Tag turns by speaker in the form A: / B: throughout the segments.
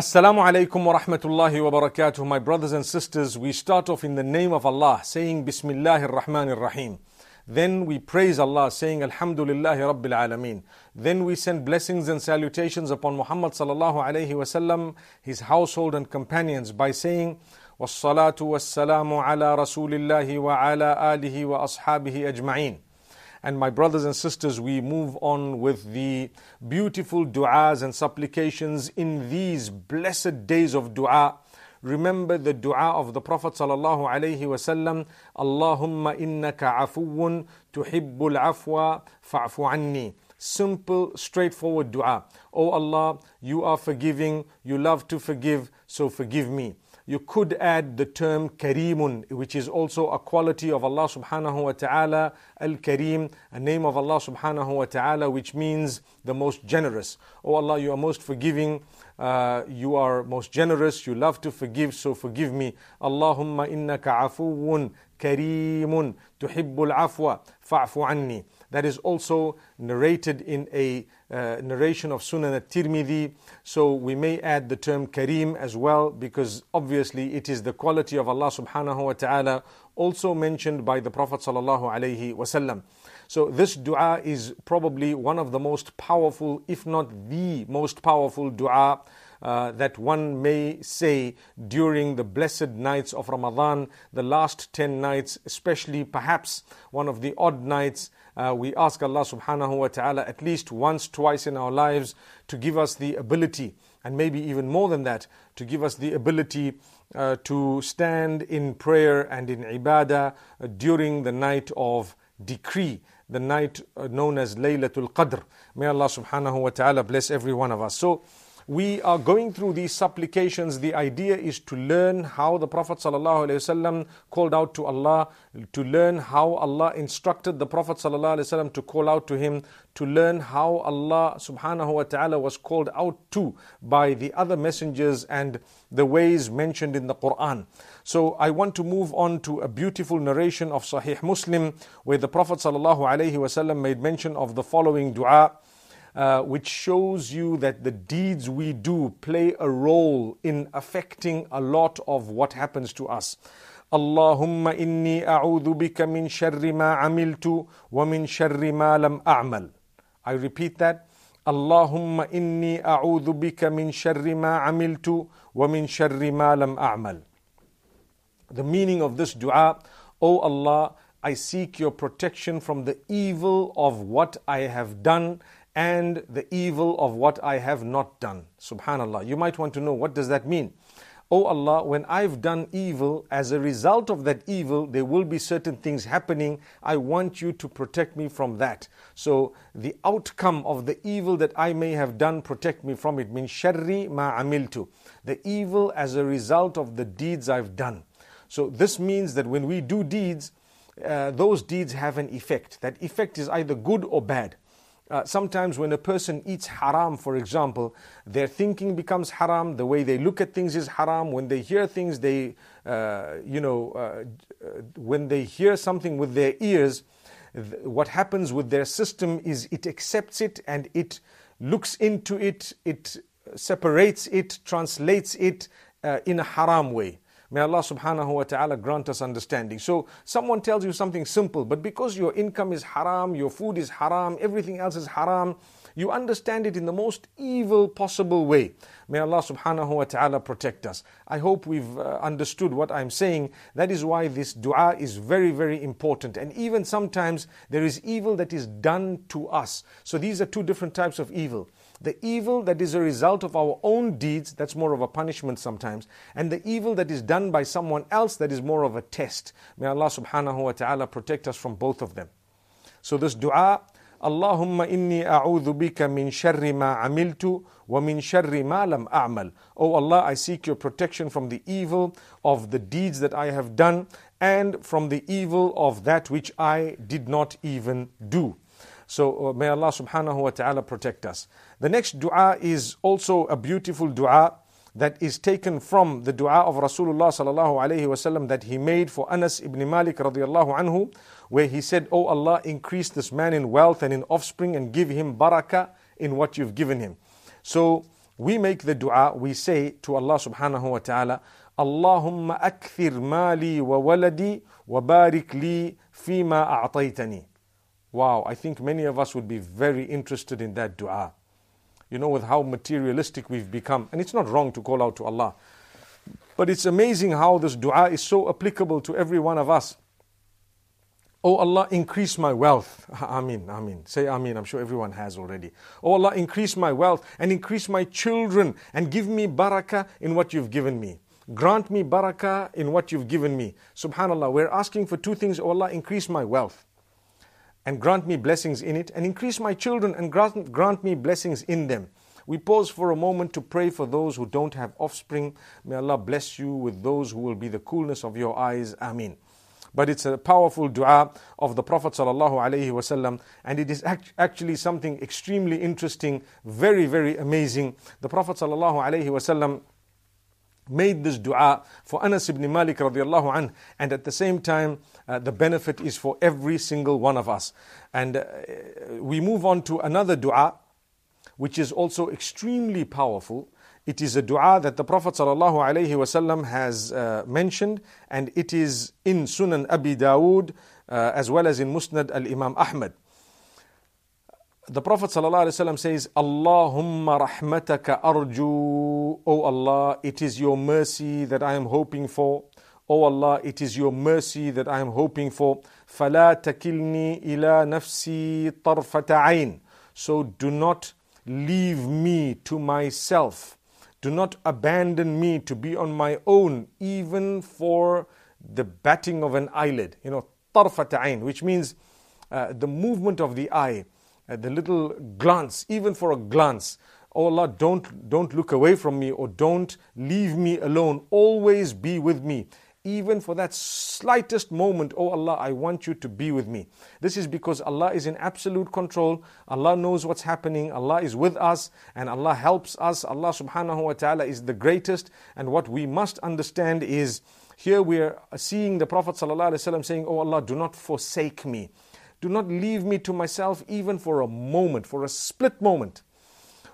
A: Assalamu alaikum wa rahmatullahi wa barakatuh. My brothers and sisters, we start off in the name of Allah, saying Bismillahir Rahmanir Rahim. Then we praise Allah, saying Alhamdulillahi Rabbil Alameen. Then we send blessings and salutations upon Muhammad sallallahu alayhi wasallam, his household and companions by saying والصلاة والسلام على رسول الله وعلى آله وأصحابه أجمعين. And my brothers and sisters, we move on with the beautiful du'as and supplications in these blessed days of du'a. Remember the dua of the Prophet sallallahu alaihi wasallam, Allahumma innaka afuwun tuhibbul afwa fa'fu anni. Simple, straightforward dua. Oh Allah, you are forgiving, you love to forgive, so forgive me. You could add the term Kareemun, which is also a quality of Allah subhanahu wa ta'ala, Al Kareem, a name of Allah subhanahu wa ta'ala, which means the most generous. Oh Allah, you are most forgiving, uh, you are most generous, you love to forgive, so forgive me. Allahumma innaka afuwun kareemun tuhibbul afwa fa'fu anni. That is also narrated in a uh, narration of Sunan at-Tirmidhi. So we may add the term Kareem as well because obviously it is the quality of Allah subhanahu wa ta'ala also mentioned by the Prophet sallallahu alaihi wasallam. So this dua is probably one of the most powerful, if not the most powerful dua uh, that one may say during the blessed nights of Ramadan, the last 10 nights, especially perhaps one of the odd nights. Uh, we ask Allah subhanahu wa ta'ala at least once, twice in our lives to give us the ability, and maybe even more than that, to give us the ability uh, to stand in prayer and in ibadah during the night of decree, the night uh, known as Laylatul Qadr. May Allah subhanahu wa ta'ala bless every one of us. So, we are going through these supplications. The idea is to learn how the Prophet ﷺ called out to Allah, to learn how Allah instructed the Prophet ﷺ to call out to him, to learn how Allah subhanahu wa ta'ala was called out to by the other messengers and the ways mentioned in the Quran. So I want to move on to a beautiful narration of Sahih Muslim where the Prophet ﷺ made mention of the following dua. Uh, which shows you that the deeds we do play a role in affecting a lot of what happens to us. اللهم إني أعوذ بك من شر ما عملت ومن شر ما لم أعمل. I repeat that. اللهم إني أعوذ بك من شر ما عملت ومن شر ما لم أعمل. The meaning of this dua, O Allah, I seek your protection from the evil of what I have done and the evil of what I have not done. Subhanallah. You might want to know what does that mean? Oh Allah, when I've done evil, as a result of that evil, there will be certain things happening. I want you to protect me from that. So, the outcome of the evil that I may have done, protect me from it. Min sharri ma amiltu. The evil as a result of the deeds I've done. So, this means that when we do deeds, uh, those deeds have an effect. That effect is either good or bad. Uh, sometimes when a person eats haram, for example, their thinking becomes haram, the way they look at things is haram, when they hear things, they, uh, you know, uh, when they hear something with their ears, th- what happens with their system is it accepts it and it looks into it, it separates it, translates it uh, in a haram way. May Allah subhanahu wa ta'ala grant us understanding. So, someone tells you something simple, but because your income is haram, your food is haram, everything else is haram, you understand it in the most evil possible way. May Allah subhanahu wa ta'ala protect us. I hope we've uh, understood what I'm saying. That is why this dua is very, very important. And even sometimes there is evil that is done to us. So these are two different types of evil. The evil that is a result of our own deeds, that's more of a punishment sometimes, and the evil that is done by someone else, that is more of a test. May Allah subhanahu wa ta'ala protect us from both of them. So, this dua, Allahumma inni a'udhu bika min sharri ma amiltu wa min sharri ma lam a'mal. Oh Allah, I seek your protection from the evil of the deeds that I have done and from the evil of that which I did not even do. So uh, may Allah subhanahu wa ta'ala protect us. The next dua is also a beautiful dua that is taken from the dua of Rasulullah sallallahu alayhi wasallam that he made for Anas ibn Malik radiallahu anhu, where he said, "Oh Allah, increase this man in wealth and in offspring and give him barakah in what you've given him." So we make the dua, we say to Allah subhanahu wa ta'ala, mali wa waladi wa barik li fima a'taytani. Wow, I think many of us would be very interested in that dua you know, with how materialistic we've become. And it's not wrong to call out to Allah. But it's amazing how this dua is so applicable to every one of us. Oh Allah, increase my wealth. Amin, Amin. Say Amin. I'm sure everyone has already. Oh Allah, increase my wealth and increase my children and give me barakah in what you've given me. Grant me barakah in what you've given me. Subhanallah, we're asking for two things. Oh Allah, increase my wealth and grant me blessings in it, and increase my children and grant, grant me blessings in them. We pause for a moment to pray for those who don't have offspring. May Allah bless you with those who will be the coolness of your eyes. Ameen. But it's a powerful dua of the Prophet ﷺ, and it is act- actually something extremely interesting, very, very amazing. The Prophet ﷺ made this dua for Anas ibn Malik radiallahu and at the same time, uh, the benefit is for every single one of us. And uh, we move on to another dua, which is also extremely powerful. It is a dua that the Prophet ﷺ has uh, mentioned, and it is in Sunan Abi Dawood uh, as well as in Musnad al Imam Ahmad the Prophet ﷺ says, Allahumma rahmataka arju. O Allah, it is your mercy that I am hoping for. O Allah, it is your mercy that I am hoping for. فَلَا تَكِلْنِي إِلَى نَفْسِي طَرْفَةَ عَيْنٍ So do not leave me to myself. do not abandon me to be on my own, even for the batting of an eyelid. You know, tarfat which means uh, the movement of the eye, uh, the little glance, even for a glance. Oh Allah, don't, don't look away from me or don't leave me alone. Always be with me Even for that slightest moment, oh Allah, I want you to be with me. This is because Allah is in absolute control. Allah knows what's happening. Allah is with us and Allah helps us. Allah subhanahu wa ta'ala is the greatest. And what we must understand is here we are seeing the Prophet saying, Oh Allah, do not forsake me. Do not leave me to myself even for a moment, for a split moment.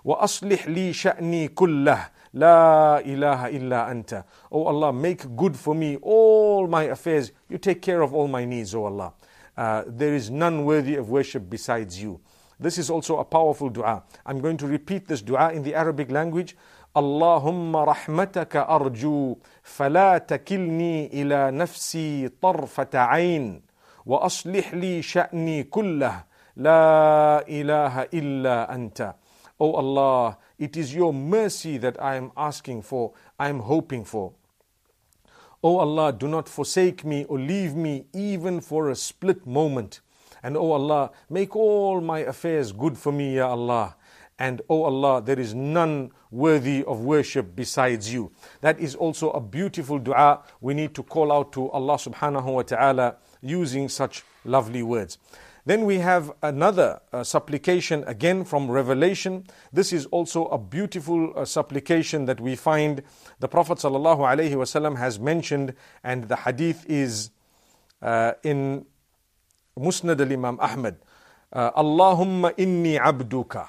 A: وأصلح لي شأني كله لا إله إلا أنت Oh Allah, make good for me all my affairs. You take care of all my needs, O oh Allah. Uh, there is none worthy of worship besides you. This is also a powerful dua. I'm going to repeat this dua in the Arabic language. اللهم رحمتك أرجو فلا تكلني إلى نفسي طرفة عين واصلح لي شاني كله لا اله الا انت Oh Allah, it is your mercy that I am asking for, I am hoping for. Oh Allah, do not forsake me or leave me even for a split moment. And oh Allah, make all my affairs good for me, Ya Allah. And oh Allah, there is none worthy of worship besides you. That is also a beautiful dua. We need to call out to Allah subhanahu wa ta'ala using such lovely words. Then we have another uh, supplication again from Revelation. This is also a beautiful uh, supplication that we find the Prophet ﷺ has mentioned, and the hadith is uh, in Musnad al Imam Ahmad. Uh, Allahumma inni abduka.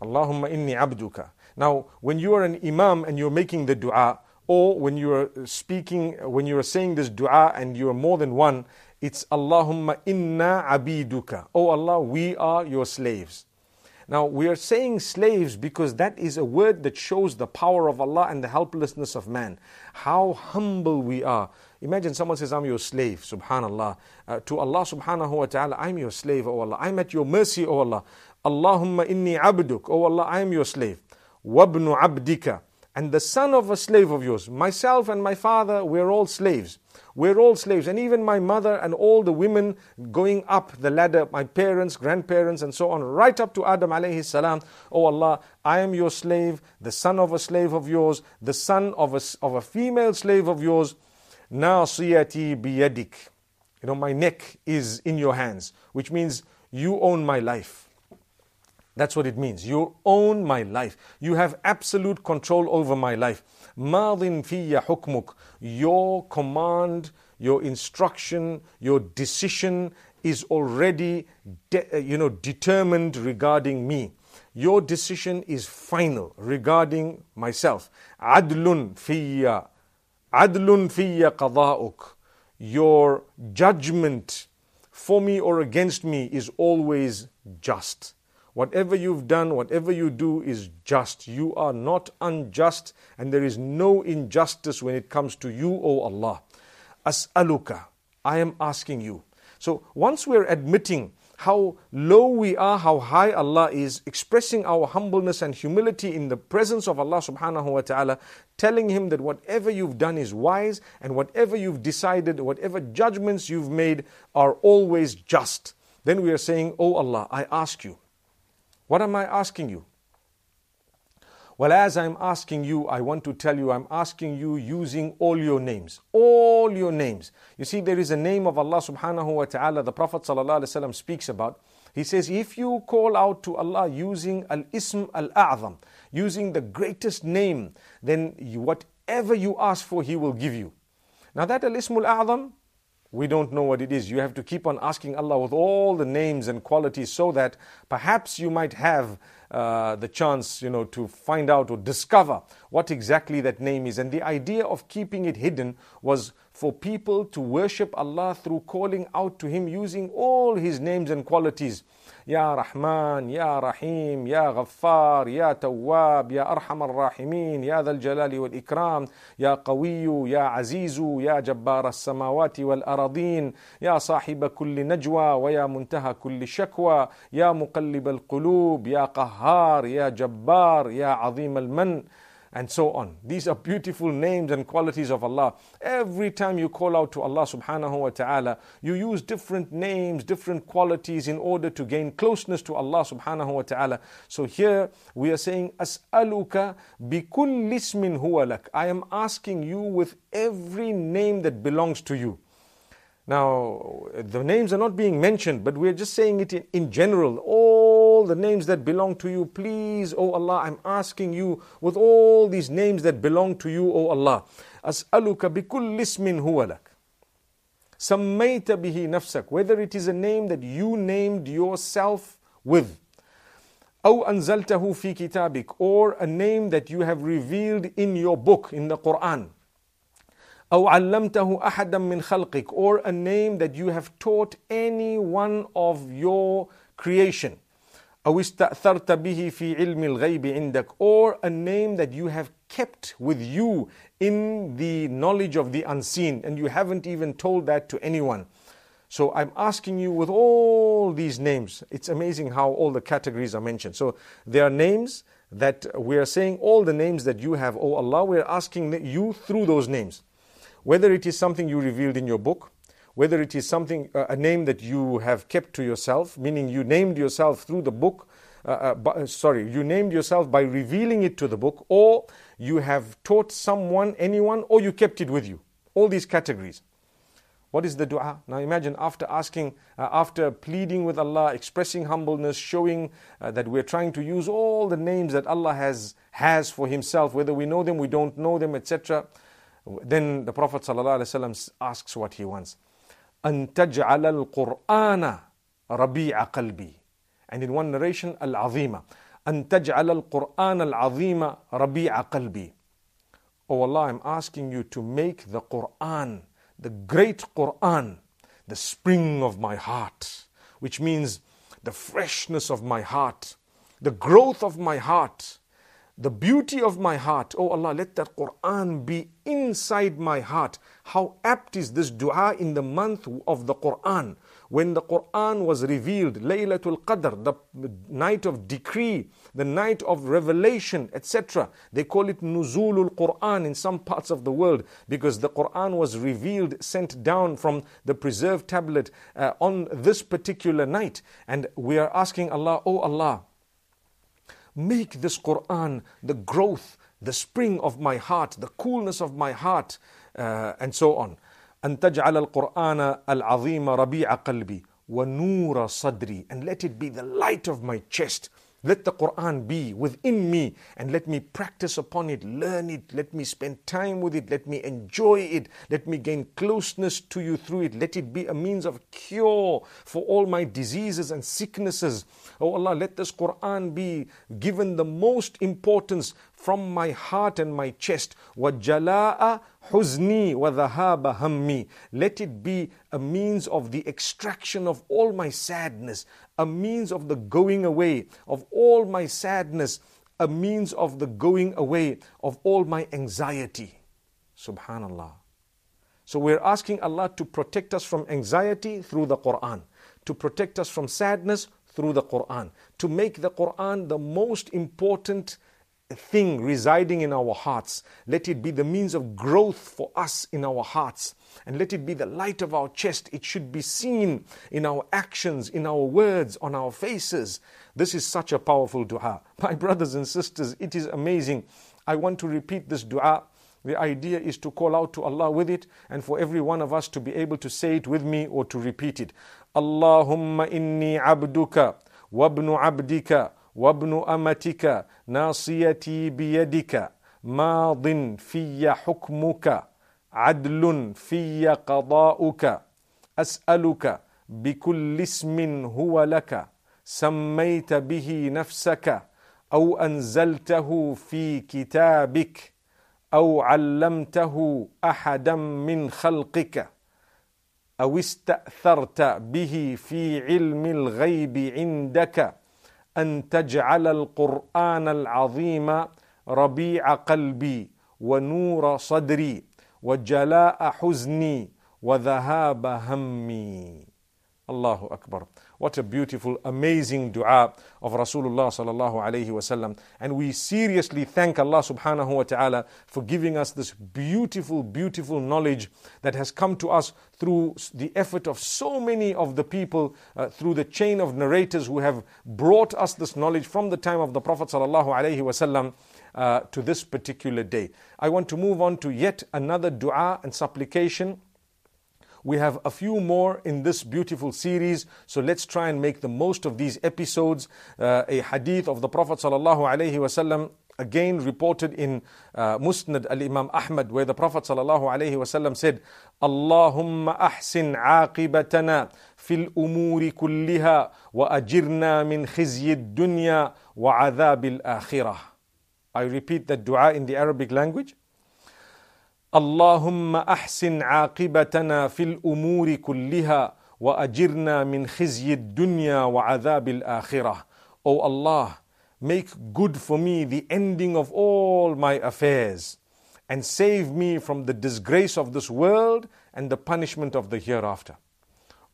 A: Allahumma inni abduka. Now, when you are an imam and you're making the dua, or when you are speaking, when you are saying this dua and you are more than one, it's Allahumma inna abiduka. Oh Allah, we are your slaves. Now, we are saying slaves because that is a word that shows the power of Allah and the helplessness of man. How humble we are. Imagine someone says, I'm your slave, subhanallah. Uh, to Allah subhanahu wa ta'ala, I'm your slave, oh Allah. I'm at your mercy, oh Allah. Allahumma inni abduk, oh Allah, I am your slave. Wabnu abdika and the son of a slave of yours. Myself and my father, we're all slaves. We're all slaves. And even my mother and all the women going up the ladder, my parents, grandparents, and so on, right up to Adam alayhi salam. Oh Allah, I am your slave, the son of a slave of yours, the son of a, of a female slave of yours. Now Nasiyati biyadik. You know, my neck is in your hands, which means you own my life. That's what it means. You own my life. You have absolute control over my life. Madin fiyya hukmuk. Your command, your instruction, your decision is already de- uh, you know, determined regarding me. Your decision is final regarding myself. Adlun fiyya. Adlun fiyya qada'uk. Your judgment for me or against me is always just. Whatever you've done, whatever you do is just. You are not unjust, and there is no injustice when it comes to you, O Allah. As'aluka, I am asking you. So once we're admitting how low we are, how high Allah is, expressing our humbleness and humility in the presence of Allah subhanahu wa ta'ala, telling Him that whatever you've done is wise and whatever you've decided, whatever judgments you've made are always just. Then we are saying, Oh Allah, I ask you, what am I asking you? Well, as I'm asking you, I want to tell you, I'm asking you using all your names. All your names. You see, there is a name of Allah subhanahu wa ta'ala, the Prophet ﷺ speaks about. He says, if you call out to Allah using Al Ism Al A'zam, using the greatest name, then whatever you ask for, He will give you. Now, that Al Ism Al A'zam, we don't know what it is. You have to keep on asking Allah with all the names and qualities so that perhaps you might have uh, the chance, you know, to find out or discover what exactly that name is. And the idea of keeping it hidden was for people to worship Allah through calling out to Him using all His names and qualities. Ya Rahman, Ya Rahim, Ya Ghaffar, Ya Tawwab, Ya Arham al-Rahimin, Ya Dhal Jalali wal Ikram, Ya Qawiyu, Ya Azizu, Ya Jabbar al Samawati wal Aradin, Ya Sahiba Kulli Najwa, Wa Ya Muntaha Kulli Shakwa, Ya Muqallib Al-Qulub, Ya Qahhar Qahhar, Ya Jabbar, Ya Azim al Man, and so on. These are beautiful names and qualities of Allah. Every time you call out to Allah subhanahu wa ta'ala, you use different names, different qualities in order to gain closeness to Allah subhanahu wa ta'ala. So here we are saying, As'aluka bikulli ismin huwa lak. I am asking you with every name that belongs to you. Now, the names are not being mentioned, but we're just saying it in, in general. All the names that belong to you, please, O Allah, I'm asking you with all these names that belong to you, O Allah. أسألك بكل اسم هو لك سميت به نفسك whether it is a name that you named yourself with أو أنزلته في كتابك or a name that you have revealed in your book in the Quran أو علمته أحدا من خلقك or a name that you have taught any one of your creation أو استأثرت به في علم الغيب عندك or a name that you have kept with you in the knowledge of the unseen and you haven't even told that to anyone. So I'm asking you with all these names, it's amazing how all the categories are mentioned. So there are names that we are saying all the names that you have, oh Allah, we're asking you through those names. Whether it is something you revealed in your book, whether it is something, uh, a name that you have kept to yourself, meaning you named yourself through the book, uh, uh, sorry, you named yourself by revealing it to the book, or you have taught someone, anyone, or you kept it with you. All these categories. What is the dua? Now imagine after asking, uh, after pleading with Allah, expressing humbleness, showing uh, that we're trying to use all the names that Allah has, has for Himself, whether we know them, we don't know them, etc. Then the Prophet ﷺ asks what he wants. أن تجعل القرآن ربيع قلبي. And in one narration, العظيمة. أن تجعل القرآن العظيم ربيع قلبي. Oh Allah, I'm asking you to make the Quran, the great Quran, the spring of my heart, which means the freshness of my heart, the growth of my heart, the beauty of my heart. Oh Allah, let that Quran be inside my heart. How apt is this dua in the month of the Quran when the Quran was revealed, Laylatul Qadr, the night of decree, the night of revelation, etc. They call it Nuzulul Quran in some parts of the world because the Quran was revealed, sent down from the preserved tablet uh, on this particular night. And we are asking Allah, Oh Allah, make this Quran the growth, the spring of my heart, the coolness of my heart, uh, and so on. أن تجعل القرآن العظيم ربيع قلبي ونور صدري and let it be the light of my chest let the Quran be within me and let me practice upon it, learn it, let me spend time with it, let me enjoy it, let me gain closeness to you through it, let it be a means of cure for all my diseases and sicknesses. Oh Allah, let this Quran be given the most importance from my heart and my chest. وَجَلَاءَ حُزْنِي وَذَهَابَ هَمِّي Let it be a means of the extraction of all my sadness, a means of the going away of all my sadness, a means of the going away of all my anxiety. Subhanallah. So we're asking Allah to protect us from anxiety through the Quran, to protect us from sadness through the Quran, to make the Quran the most important thing residing in our hearts. Let it be the means of growth for us in our hearts. And let it be the light of our chest. It should be seen in our actions, in our words, on our faces. This is such a powerful dua. My brothers and sisters, it is amazing. I want to repeat this dua. The idea is to call out to Allah with it and for every one of us to be able to say it with me or to repeat it. Allahumma inni abduka wabnu abdika وابن أمتك ناصيتي بيدك. ماض في حكمك عدل في قضاؤك. أسألك بكل اسم هو لك. سميت به نفسك أو أنزلته في كتابك أو علمته أحدا من خلقك أو استأثرت به في علم الغيب عندك. أن تجعل القرآن العظيم ربيع قلبي ونور صدري وجلاء حزني وذهاب همي. Allahu Akbar. What a beautiful, amazing dua of Rasulullah sallallahu alayhi wasallam. And we seriously thank Allah subhanahu wa ta'ala for giving us this beautiful, beautiful knowledge that has come to us through the effort of so many of the people, uh, through the chain of narrators who have brought us this knowledge from the time of the Prophet sallallahu alayhi wasallam. Uh, to this particular day, I want to move on to yet another dua and supplication we have a few more in this beautiful series, so let's try and make the most of these episodes. Uh, a hadith of the Prophet ﷺ again reported in uh, Musnad al Imam Ahmad, where the Prophet ﷺ said, Allahumma ahsin aqibatana fil umuri kulliha wa ajirna min khizyi dunya wa adhab al akhirah. I repeat that dua in the Arabic language. اللهم احسن عاقبتنا في الأمور كلها واجرنا من خزي الدنيا وعذاب الاخره O Allah make good for me the ending of all my affairs and save me from the disgrace of this world and the punishment of the hereafter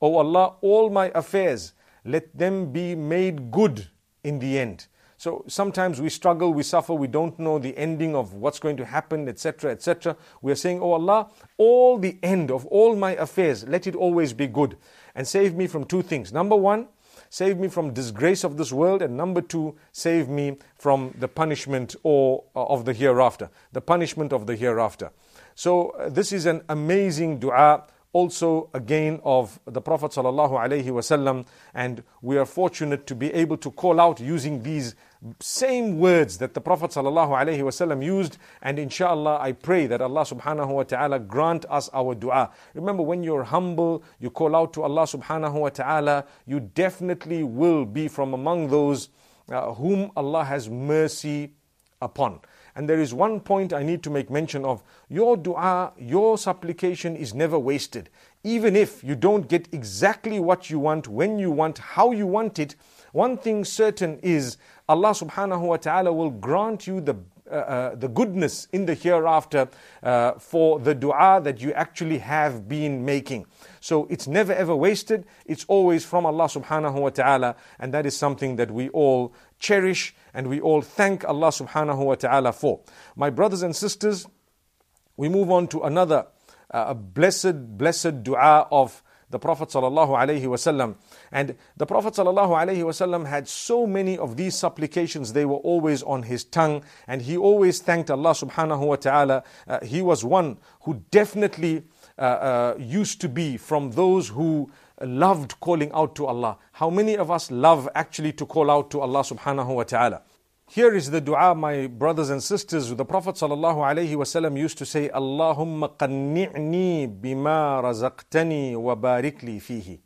A: O Allah all my affairs let them be made good in the end so sometimes we struggle, we suffer, we don't know the ending of what's going to happen, etc., etc. We are saying, Oh Allah, all the end of all my affairs, let it always be good. And save me from two things. Number one, save me from disgrace of this world. And number two, save me from the punishment or uh, of the hereafter. The punishment of the hereafter. So uh, this is an amazing dua also again of the Prophet ﷺ, and we are fortunate to be able to call out using these same words that the Prophet ﷺ used, and inshallah I pray that Allah subhanahu wa ta'ala grant us our dua. Remember, when you're humble, you call out to Allah subhanahu wa ta'ala, you definitely will be from among those uh, whom Allah has mercy upon. And there is one point I need to make mention of. Your dua, your supplication is never wasted. Even if you don't get exactly what you want, when you want, how you want it, one thing certain is Allah subhanahu wa ta'ala will grant you the uh, uh, the goodness in the hereafter uh, for the dua that you actually have been making. So it's never ever wasted. It's always from Allah subhanahu wa ta'ala. And that is something that we all cherish and we all thank Allah subhanahu wa ta'ala for. My brothers and sisters, we move on to another uh, blessed, blessed dua of the Prophet ﷺ. And the Prophet ﷺ had so many of these supplications, they were always on his tongue, and he always thanked Allah subhanahu wa ta'ala. Uh, he was one who definitely uh, uh, used to be from those who loved calling out to Allah. How many of us love actually to call out to Allah subhanahu wa ta'ala? Here is the dua, my brothers and sisters. The Prophet ﷺ used to say, Allahumma qanni'ni bima razaqtani wa barik li fihi.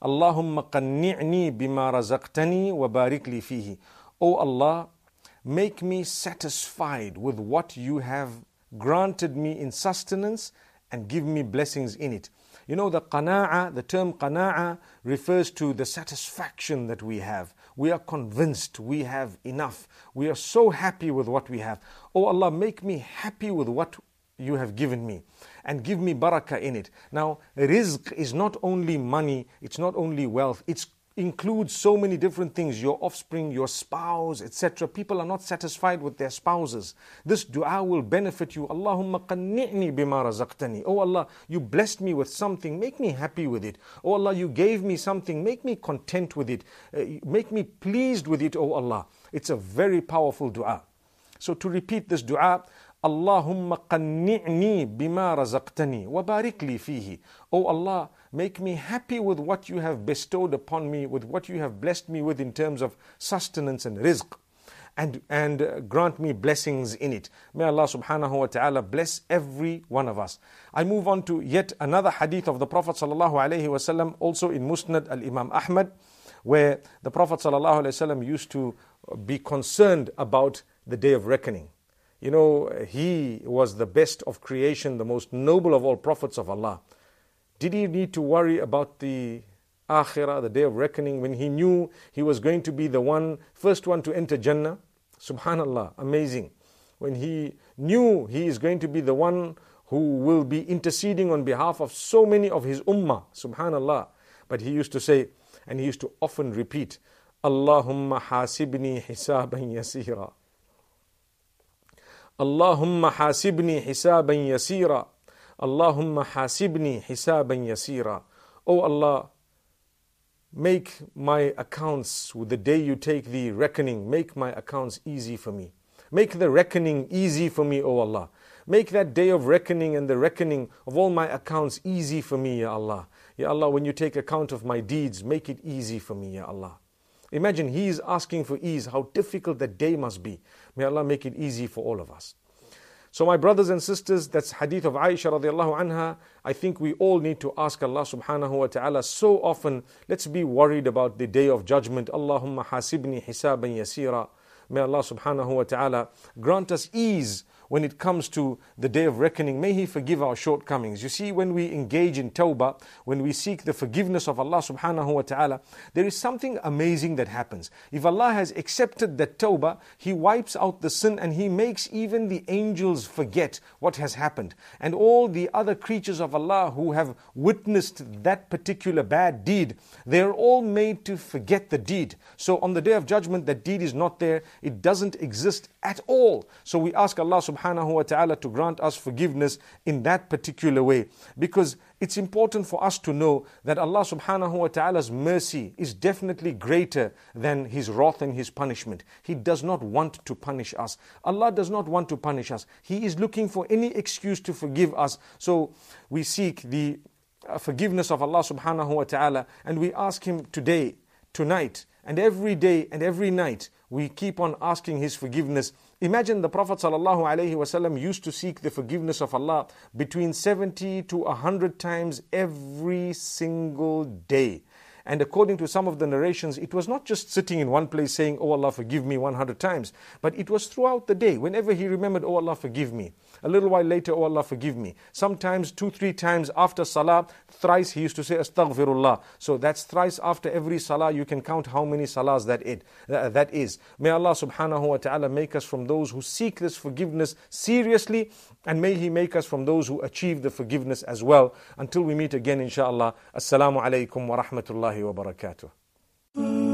A: Allahumma qanni'ni bima razaqtani wa barik li fihi. O Allah, make me satisfied with what you have granted me in sustenance and give me blessings in it. You know, the qana'a, the term qana'a refers to the satisfaction that we have. We are convinced we have enough. We are so happy with what we have. Oh Allah, make me happy with what you have given me and give me barakah in it. Now, rizq is not only money, it's not only wealth, it's includes so many different things your offspring, your spouse, etc. People are not satisfied with their spouses. This dua will benefit you. Allahumma qanni'ni bima razaqtani. Oh Allah, you blessed me with something, make me happy with it. Oh Allah, you gave me something, make me content with it. Uh, make me pleased with it, oh Allah. It's a very powerful dua. So to repeat this dua, Allahumma qanni'ni bima razaqtani wa barik li fihi. Oh Allah, make me happy with what you have bestowed upon me, with what you have blessed me with in terms of sustenance and rizq. And, and uh, grant me blessings in it. May Allah subhanahu wa ta'ala bless every one of us. I move on to yet another hadith of the Prophet sallallahu alayhi wasallam, also in Musnad al Imam Ahmad, where the Prophet sallallahu alayhi wasallam used to be concerned about the day of reckoning. You know, he was the best of creation, the most noble of all prophets of Allah. Did he need to worry about the akhirah, the day of reckoning, when he knew he was going to be the one, first one to enter Jannah? Subhanallah, amazing. When he knew he is going to be the one who will be interceding on behalf of so many of his ummah, subhanallah. But he used to say, and he used to often repeat, Allahumma hasibni hisaban yasira. Allahumma hasibni hisaban yasira. Allahumma hasibni hisaban yasira. O Allah, make my accounts with the day you take the reckoning, make my accounts easy for me. Make the reckoning easy for me, O Allah. Make that day of reckoning and the reckoning of all my accounts easy for me, Ya Allah. Ya Allah, when you take account of my deeds, make it easy for me, Ya Allah. Imagine he is asking for ease, how difficult that day must be. May Allah make it easy for all of us. So, my brothers and sisters, that's hadith of Aisha radiallahu anha. I think we all need to ask Allah subhanahu wa ta'ala so often. Let's be worried about the day of judgment. Allahumma hasibni hisaban yasira. May Allah subhanahu wa ta'ala grant us ease when it comes to the day of reckoning. May He forgive our shortcomings. You see, when we engage in tawbah, when we seek the forgiveness of Allah subhanahu wa ta'ala, there is something amazing that happens. If Allah has accepted that tawbah, He wipes out the sin and He makes even the angels forget what has happened. And all the other creatures of Allah who have witnessed that particular bad deed, they are all made to forget the deed. So on the day of judgment, that deed is not there, it doesn't exist at all. So we ask Allah subhanahu subhanahu wa ta'ala to grant us forgiveness in that particular way. Because it's important for us to know that Allah subhanahu wa ta'ala's mercy is definitely greater than His wrath and His punishment. He does not want to punish us. Allah does not want to punish us. He is looking for any excuse to forgive us. So we seek the uh, forgiveness of Allah subhanahu wa ta'ala and we ask Him today, tonight, and every day and every night. We keep on asking His forgiveness Imagine the Prophet ﷺ used to seek the forgiveness of Allah between 70 to 100 times every single day. And according to some of the narrations, it was not just sitting in one place saying, Oh Allah, forgive me 100 times, but it was throughout the day. Whenever he remembered, Oh Allah, forgive me. A little while later, Oh Allah, forgive me. Sometimes two, three times after salah, thrice he used to say astaghfirullah. So that's thrice after every salah. You can count how many salahs that, it, uh, that is. May Allah subhanahu wa ta'ala make us from those who seek this forgiveness seriously and may He make us from those who achieve the forgiveness as well. Until we meet again, inshallah. Assalamu alaikum wa rahmatullahi wa barakatuh.